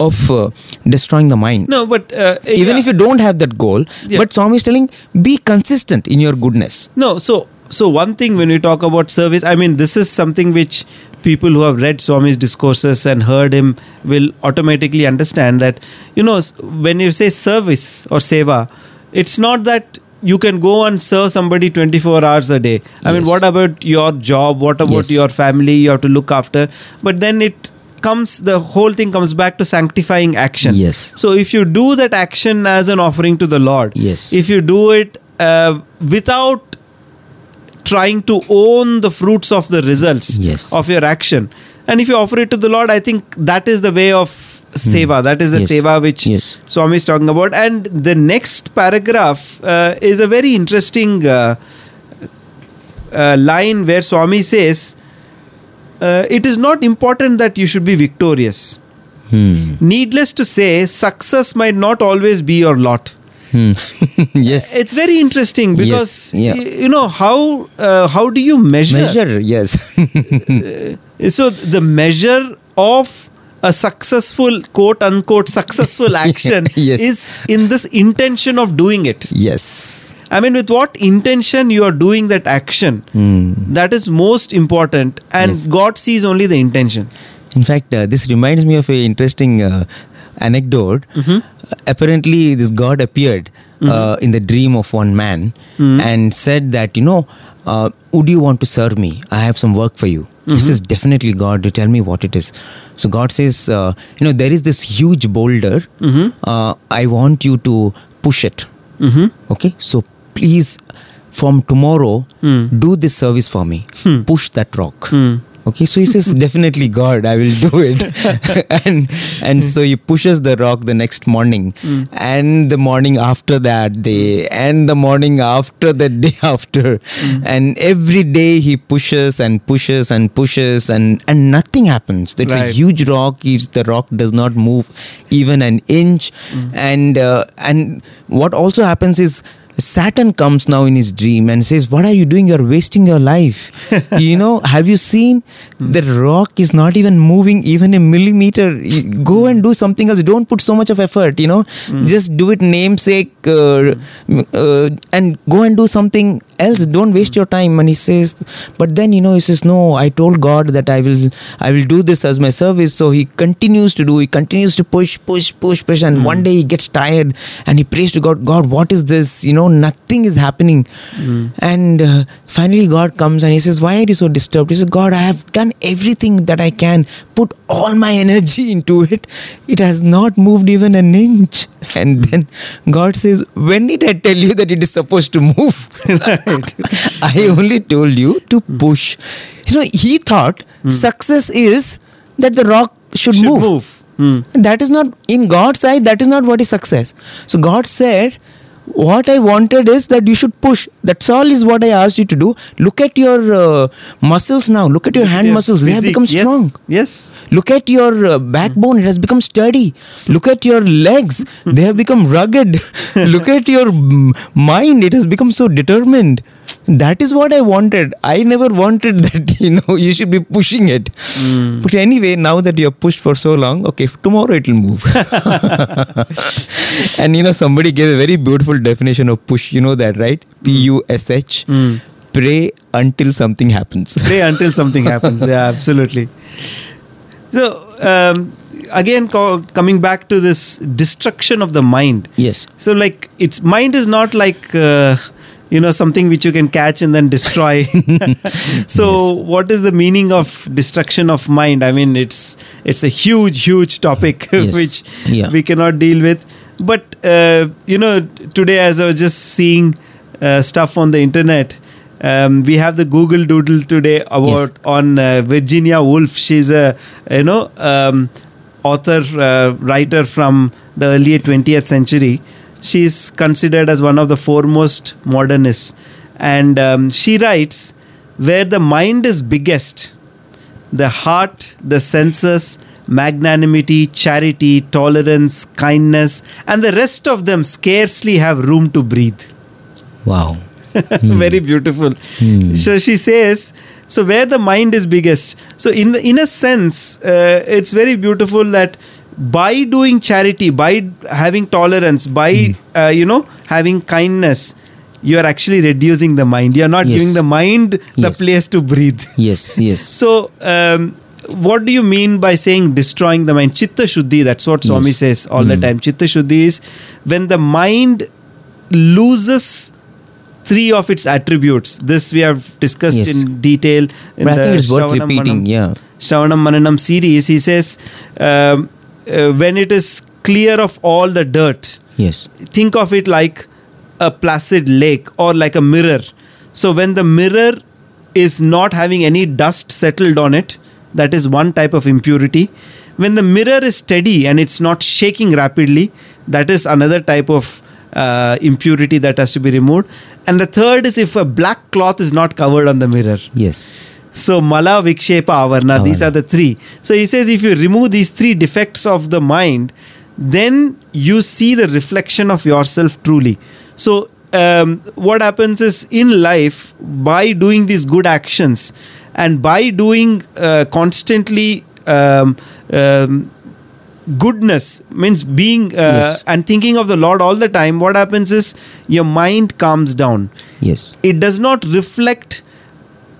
of uh, destroying the mind no, but uh, even yeah. if you don't have that goal Yeah. but swami is telling be consistent in your goodness No, so so one thing when we talk about service, I mean this is something which people who have read Swami's discourses and heard him will automatically understand that you know when you say service or seva, it's not that you can go and serve somebody 24 hours a day. I mean what about your job? What about Yes. your family you have to look after? But then it comes the whole thing comes back to sanctifying action. Yes. So if you do that action as an offering to the Lord, Yes. if you do it uh, without trying to own the fruits of the results Yes. of your action and if you offer it to the lord i think that is the way of seva that is the Yes. seva which Yes. swami is talking about and the next paragraph uh, is a very interesting uh, uh, line where swami says uh, it is not important that you should be victorious hmm. needless to say success might not always be your lot Hmm. yes it's very interesting because Yes, yeah. y- you know how uh, how do you measure? measure yes So the measure of a successful quote unquote successful action Yes. is in this intention of doing it. yes I mean, with what intention you are doing that action, Hmm. that is most important, and Yes. God sees only the intention. In fact, uh, this reminds me of a interesting uh, anecdote. Mm-hmm. Uh, apparently, this god appeared uh, in the dream of one man Mm-hmm. and said that, you know, uh, would you want to serve me? I have some work for you. Mm-hmm. He says, definitely, God. You tell me what it is. So God says, uh, you know, there is this huge boulder. Mm-hmm. Uh, I want you to push it. Mhm. Okay, so please, from tomorrow, Hmm. do this service for me. Push that rock. Hmm. Okay, so he says, definitely God, I will do it. and and hmm. so he pushes the rock the next morning, hmm. and the morning after that day, and the morning after the day after, hmm. and every day he pushes and pushes and pushes, and and nothing happens. It's a huge rock. It's, the rock does not move even an inch, and uh, and what also happens is Saturn comes now in his dream and says, What are you doing? You're wasting your life. you know, have you seen the rock is not even moving even a millimeter? Go and do something else. Don't put so much of effort, you know, just do it namesake uh, uh, and go and do something else. Don't waste your time. And he says, But then, you know, he says, No, I told God that I will I will do this as my service. So he continues to do, he continues to push, push, push, push. And one day he gets tired and he prays to God, God, what is this? You know, nothing is happening. And uh, finally god comes and he says why are you so disturbed? He says god i have done everything that i can. Put all my energy into it. It has not moved even an inch. And then god says when did i tell you that it is supposed to move? I only told you to push. You know he thought success is that the rock should, Should move, move. Hmm. that is not in god's eye that is not what is success. So god said what i wanted is that you should push. That's all is what i asked you to do. Look at your uh, muscles now. Look at your hand Yeah, muscles. They have become strong. Yes. look at your uh, backbone. It has become sturdy. Look at your legs. They have become rugged. Look at your mm, mind. It has become so determined that is what i wanted. I never wanted that you know you should be pushing it. But anyway now that you have pushed for so long okay tomorrow it will move. And you know somebody gave a very beautiful definition of push. You know that right? P u s h. Pray until something happens. Pray until something happens. Yeah, absolutely. So um, again, co- coming back to this destruction of the mind. yes. So like, its mind is not like. Uh, you know something which you can catch and then destroy. So what is the meaning of destruction of mind? I mean it's it's a huge huge topic Yes. which Yeah. we cannot deal with. But uh, you know today as i was just seeing uh, stuff on the internet um, we have the google doodle today about on uh, virginia woolf. She's a you know um, author uh, writer from the early 20th century she's considered as one of the foremost modernists and um, she writes where the mind is biggest the heart, the senses, magnanimity, charity, tolerance, kindness, and the rest of them scarcely have room to breathe. wow Very beautiful. So she says, so where the mind is biggest. So in the in a sense, uh, it's very beautiful that by doing charity, by having tolerance, by uh, you know having kindness, you are actually reducing the mind. You are not Yes. giving the mind the Yes. place to breathe. yes yes So, um, what do you mean by saying destroying the mind? Chitta Shuddhi, that's what Swami Yes. says all the Mm. time. Chitta Shuddhi is when the mind loses three of its attributes. This we have discussed in detail in but i think it's worth Shravanam repeating Manam- yeah Shravanam Mananam series. He says, um, uh, when it is clear of all the dirt, yes think of it like a placid lake or like a mirror. So when the mirror is not having any dust settled on it, that is one type of impurity. When the mirror is steady and it's not shaking rapidly, that is another type of uh, impurity that has to be removed. And the third is if a black cloth is not covered on the mirror. yes So Mala Vikshepa Avarna, these are the three. So he says if you remove these three defects of the mind, then you see the reflection of yourself truly. So um, what happens is in life, by doing these good actions and by doing uh, constantly um, um, goodness means being uh, Yes. and thinking of the Lord all the time, what happens is your mind calms down yes it does not reflect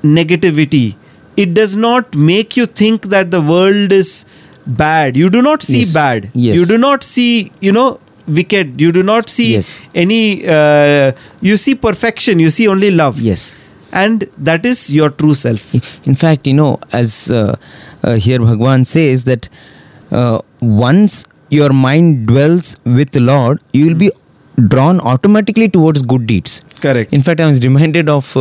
negativity. It does not make you think that the world is bad. You do not see Yes. bad. Yes. you do not see you know wicked. You do not see Yes. any uh, you see perfection. You see only love. Yes. And that is your true self. In fact you know as uh, uh, here bhagwan says that uh, once your mind dwells with the lord you will be drawn automatically towards good deeds. Correct. In fact i was reminded of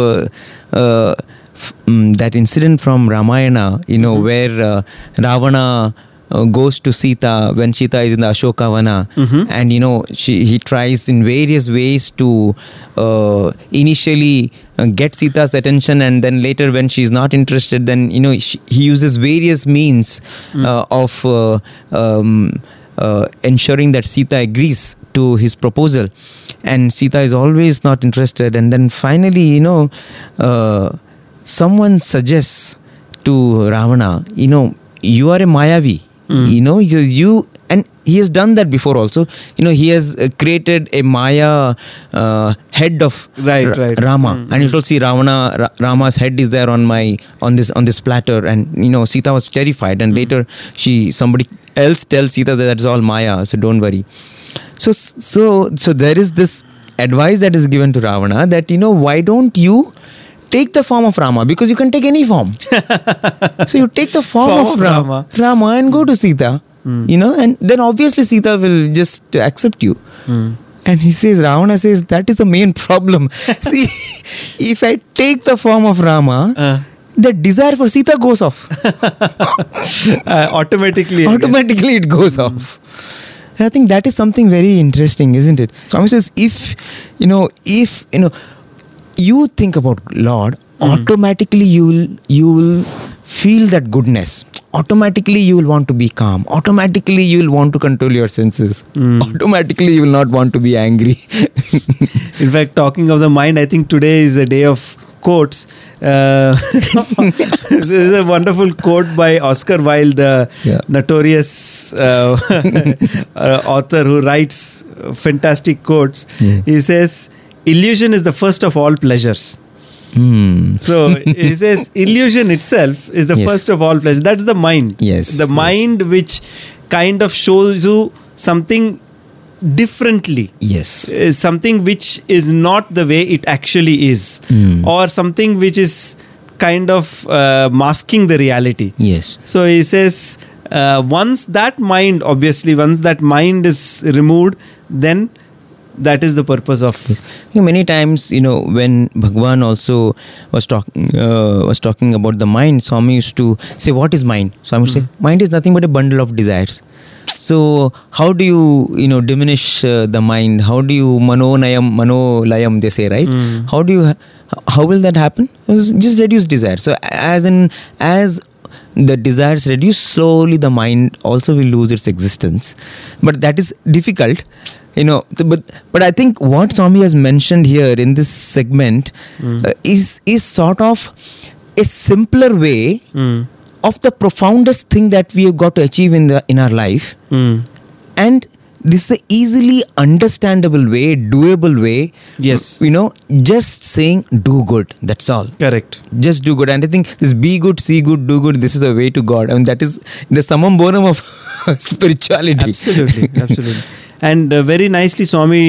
mm, that incident from ramayana you know where uh, ravana uh, goes to Sita when Sita is in the Ashokavana, Mhm. and you know she he tries in various ways to uh, initially uh, get Sita's attention, and then later when she's not interested, then you know she, he uses various means uh, of uh, um, uh, ensuring that Sita agrees to his proposal, and Sita is always not interested, and then finally, you know, uh, someone suggests to Ravana, you know, you are a Mayavi. Mm. You know, you, you and he has done that before also. You know, he has uh, created a Maya uh, head of Right, Ra- right. Rama, Mm, and you shall see Ravana, Ra- Rama's head is there on my on this on this platter, and you know Sita was terrified, and later she somebody else tells Sita that that's all Maya, so don't worry. So so so there is this advice that is given to Ravana that you know why don't you take the form of Rama because you can take any form. so you take the form, Form of, Rama, Rama. Rama and go to Sita. You know, and then obviously Sita will just accept you. And he says, Ravana says, that is the main problem. See, if I take the form of Rama, Uh. the desire for Sita goes off. Uh, automatically. Automatically it goes off. And I think that is something very interesting, isn't it? Swami says, if, you know, if, you know, you think about Lord, automatically you will, you will feel that goodness. Automatically you will want to be calm. Automatically you will want to control your senses. Automatically you will not want to be angry. In fact, talking of the mind, I think today is a day of quotes. Uh, this is a wonderful quote by Oscar Wilde, the Yeah. notorious uh, uh, author who writes fantastic quotes. Yeah. He says, Illusion is the first of all pleasures. hmm. So he says, illusion itself is the Yes. first of all pleasures. That's the mind. Yes, The yes. mind which kind of shows you something differently Yes. is something which is not the way it actually is Mm. or something which is kind of uh, masking the reality Yes. so he says uh, once that mind obviously once that mind is removed then that is the purpose of many times, you know, when Bhagwan also was talking uh, was talking about the mind, Swami used to say, "What is mind?" Swami to say, "Mind is nothing but a bundle of desires." So, how do you, you know, diminish uh, the mind? How do you manonayam, manolayam? They say, right? How do you? How will that happen? Just reduce desire. So, as in as the desires reduce slowly the mind also will lose its existence but that is difficult you know but but i think what swami has mentioned here in this segment uh, is is sort of a simpler way Mm. of the profoundest thing that we have got to achieve in the in our life Mm. and this is a easily understandable way doable way Yes. you know just saying do good that's all. Correct. Just do good. And i think this be good see good do good this is the way to god. I mean that is the summum bonum of spirituality. Absolutely absolutely. And uh, very nicely swami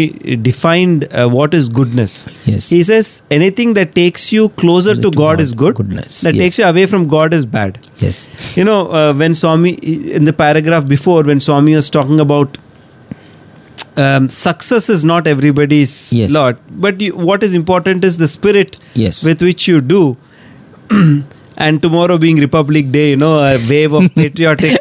defined uh, what is goodness. Yes. he says anything that takes you closer to, To god, God, is good. goodness, that yes. takes you away from god is bad. Yes. You know uh, when swami in the paragraph before when swami was talking about um, success is not everybody's Yes. lot but you, what is important is the spirit Yes. with which you do. And tomorrow being republic day you know a wave of patriotic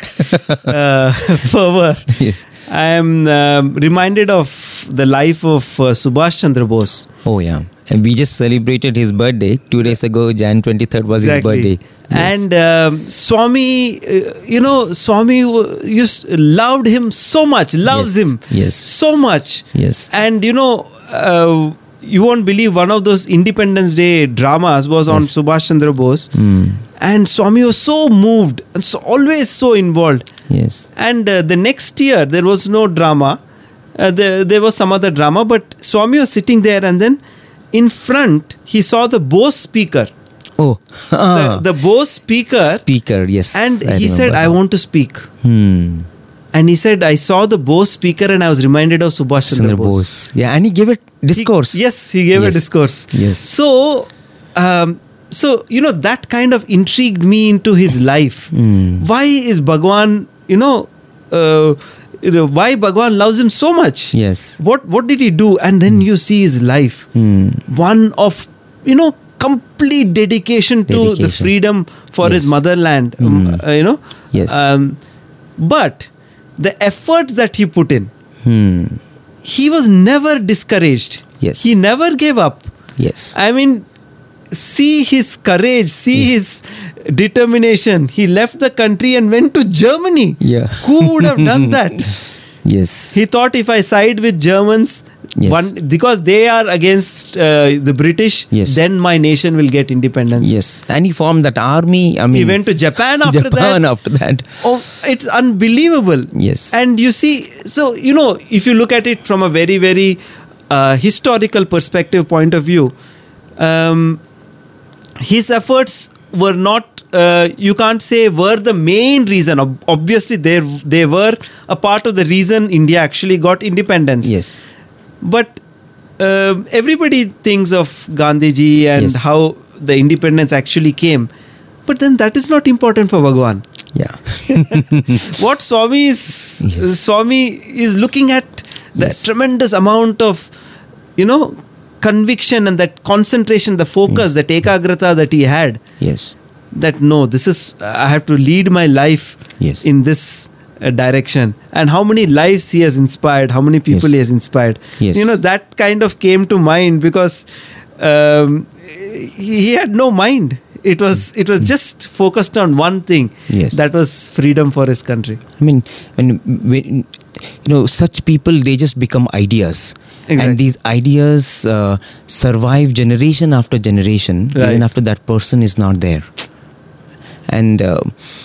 uh, fervor. Yes. I am um, reminded of the life of uh, subhash chandra bose. Oh yeah and we just celebrated his birthday two days ago jan 23rd was his birthday Yes. And um, Swami, uh, you know, Swami w- used loved him so much, loves Yes, him yes. so much. Yes. And you know, uh, you won't believe one of those Independence Day dramas was on Yes. Subhash Chandra Bose, Hmm. and Swami was so moved and so always so involved. yes And uh, the next year there was no drama. Uh, there, there was some other drama, but Swami was sitting there, and then in front he saw the Bose speaker. oh Ah. The, the Bose speaker speaker yes and I he said i want to speak. Hmm. And he said i saw the bose speaker and i was reminded of subhash chandra, Chandra bose, Bose. Yeah and he gave He- discourse. yes he gave a discourse. Yes. so um, so you know that kind of intrigued me into his life. Hmm. why is bhagwan you know uh, you know why bhagwan loves him so much? Yes. What what did he do? And then you see his life. Hmm. One of you know complete dedication to the freedom for his Yes. motherland um, Mm. uh, you know? Yes. um, but the efforts that he put in hmm. he was never discouraged. Yes. he never gave up. Yes. I mean see his courage see his determination he left the country and went to germany Yeah. who would have done that yes he thought if I side with Germans, Yes. one because they are against uh, the British, Yes. then my nation will get independence. yes and he formed that army i mean He went to Japan after Japan that. after that Oh, it's unbelievable. Yes. And you see, so you know, if you look at it from a very, very uh, historical perspective point of view, um, his efforts were not. Uh, you can't say were the main reason. Obviously, they they were a part of the reason India actually got independence. yes but um everybody thinks of Gandhiji and Yes. how the independence actually came, but then that is not important for Bhagwan. Yeah. what Swami is Yes. Swami is looking at the Yes. tremendous amount of you know conviction and that concentration, the focus, that ekagrata that he had. yes. That no, this is I have to lead my life Yes. in this uh, direction. And how many lives he has inspired, how many people Yes. he has inspired. Yes. You know that kind of came to mind because um, he, had no mind. It was it was just focused on one thing. Yes. That was freedom for his country. I mean, when, when you know such people, they just become ideas, Exactly. and these ideas uh, survive generation after generation, Right. even after that person is not there. And uh,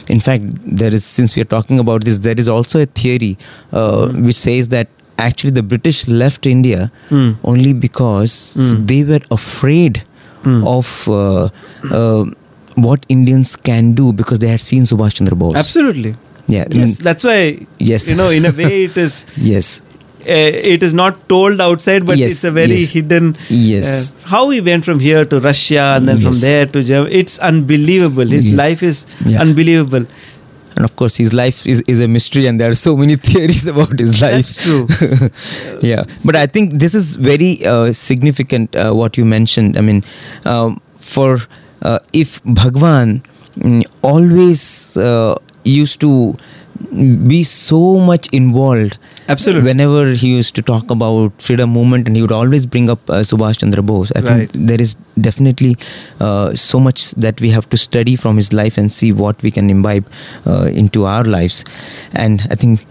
in fact, there is since we are talking about this, there is also a theory uh, which says that actually the British left India Mm. only because Mm. they were afraid Mm. of uh, uh, what Indians can do because they had seen Subhash Chandra Bose. Absolutely. Yeah. I mean, Yes, that's why. Yes. You know, in a way, it is. yes. Uh, it is not told outside, but Yes, it's a very yes. hidden. Yes. uh, how he went from here to Russia and then from there to Germany. It's unbelievable. His Yes. life is Yeah. unbelievable. And of course, his life is, is a mystery, and there are so many theories about his life. That's true. yeah, but I think this is very uh, significant uh, what you mentioned. I mean, um, for uh, if Bhagwan mm, always uh, used to be so much involved Absolutely. whenever he used to talk about freedom movement and he would always bring up uh, subhash chandra bose i Right. think there is definitely uh, so much that we have to study from his life and see what we can imbibe uh, into our lives and i think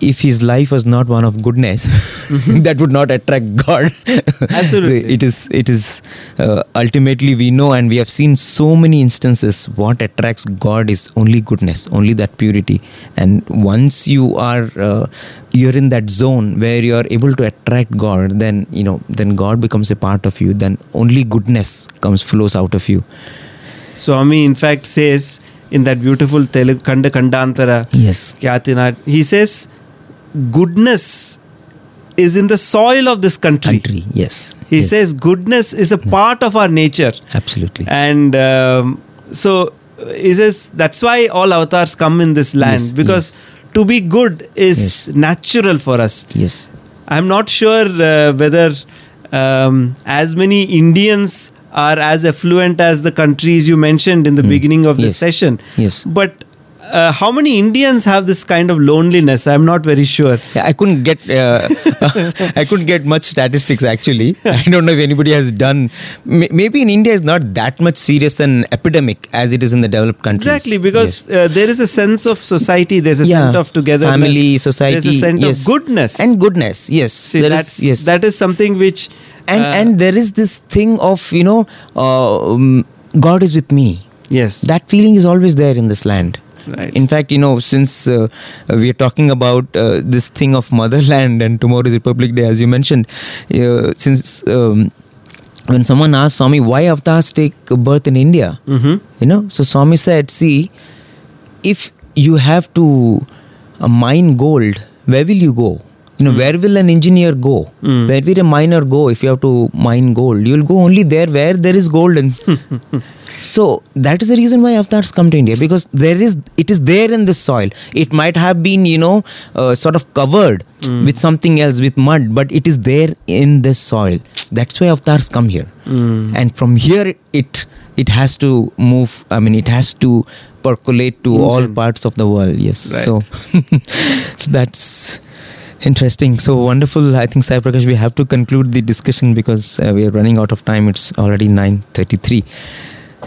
if his life was not one of goodness that would not attract god. Absolutely. So it is it is uh, ultimately we know and we have seen so many instances what attracts god is only goodness only that purity. And once you are uh, you're in that zone where you are able to attract god then you know then god becomes a part of you then only goodness comes flows out of you. Swami, in fact, says in that beautiful Telugu Kanda Kandantara, yes. Kyatinat, he says, goodness is in the soil of this country. country yes He yes. says goodness is a part of our nature. absolutely And um, so he says that's why all avatars come in this land Yes, because to be good is Yes. natural for us. yes I'm not sure uh, whether um, as many Indians are as affluent as the countries you mentioned in the beginning of Yes. session. yes But uh, how many Indians have this kind of loneliness? I'm not very sure. Yeah, I couldn't get uh, I couldn't get much statistics actually. I don't know if anybody has done. Maybe in India is not that much serious an epidemic as it is in the developed countries. Exactly, because Yes. uh, there is a sense of society, there's a Yeah. sense of togetherness, family, society, there's a sense yes. of goodness. and goodness. Yes, See, there that's, is- yes, that is something which. and uh, and there is this thing of you know, uh, um, God is with me. yes, That feeling is always there in this land. Right. In fact, you know, since uh, we are talking about uh, this thing of motherland and tomorrow is Republic Day, as you mentioned, uh, since um, when someone asked Swami why avatars take birth in India, Mhm. you know, so Swami said, see, if you have to uh, mine gold, where will you go? You know, where will an engineer go? Mm. Where will a miner go if you have to mine gold? You'll go only there where there is gold. And so that is the reason why avatars come to India because there is it is there in the soil. It might have been you know uh, sort of covered with something else with mud, but it is there in the soil. That's why avatars come here, Mm. and from here it it has to move. I mean, it has to percolate to all parts of the world. Yes, Right. so so that's interesting. So wonderful. I think sai prakash we have to conclude the discussion because uh, we are running out of time. It's already 9:33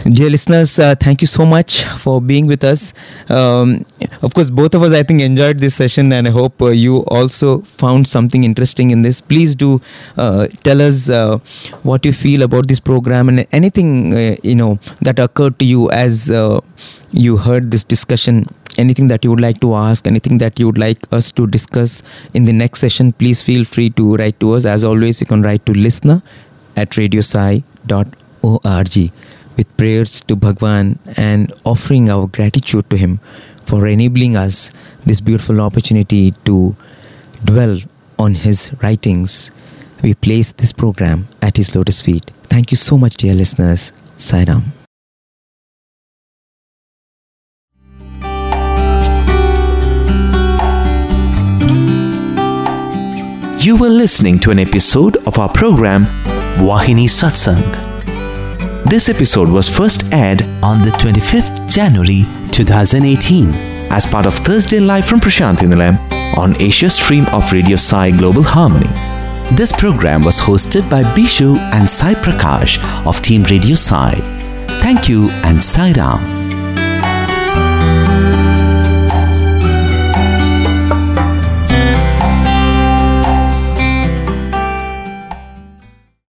dear listeners uh, thank you so much for being with us. Um, of course both of us i think enjoyed this session and i hope uh, you also found something interesting in this. Please do uh, tell us uh, what you feel about this program and anything uh, you know that occurred to you as uh, you heard this discussion anything that you would like to ask anything that you would like us to discuss in the next session please feel free to write to us as always you can write to listener at radiosai.org with prayers to bhagwan and offering our gratitude to him for enabling us this beautiful opportunity to dwell on his writings we place this program at His lotus feet. Thank you so much, dear listeners. Sai. You were listening to an episode of our program Vahini Satsang. This episode was first aired on the 25th January 2018 as part of Thursday Live from Prashanthi Nilayam on Asia Stream of Radio Sai Global Harmony. This program was hosted by Bishu and Sai Prakash of Team Radio Sai. Thank you and Sai Ram.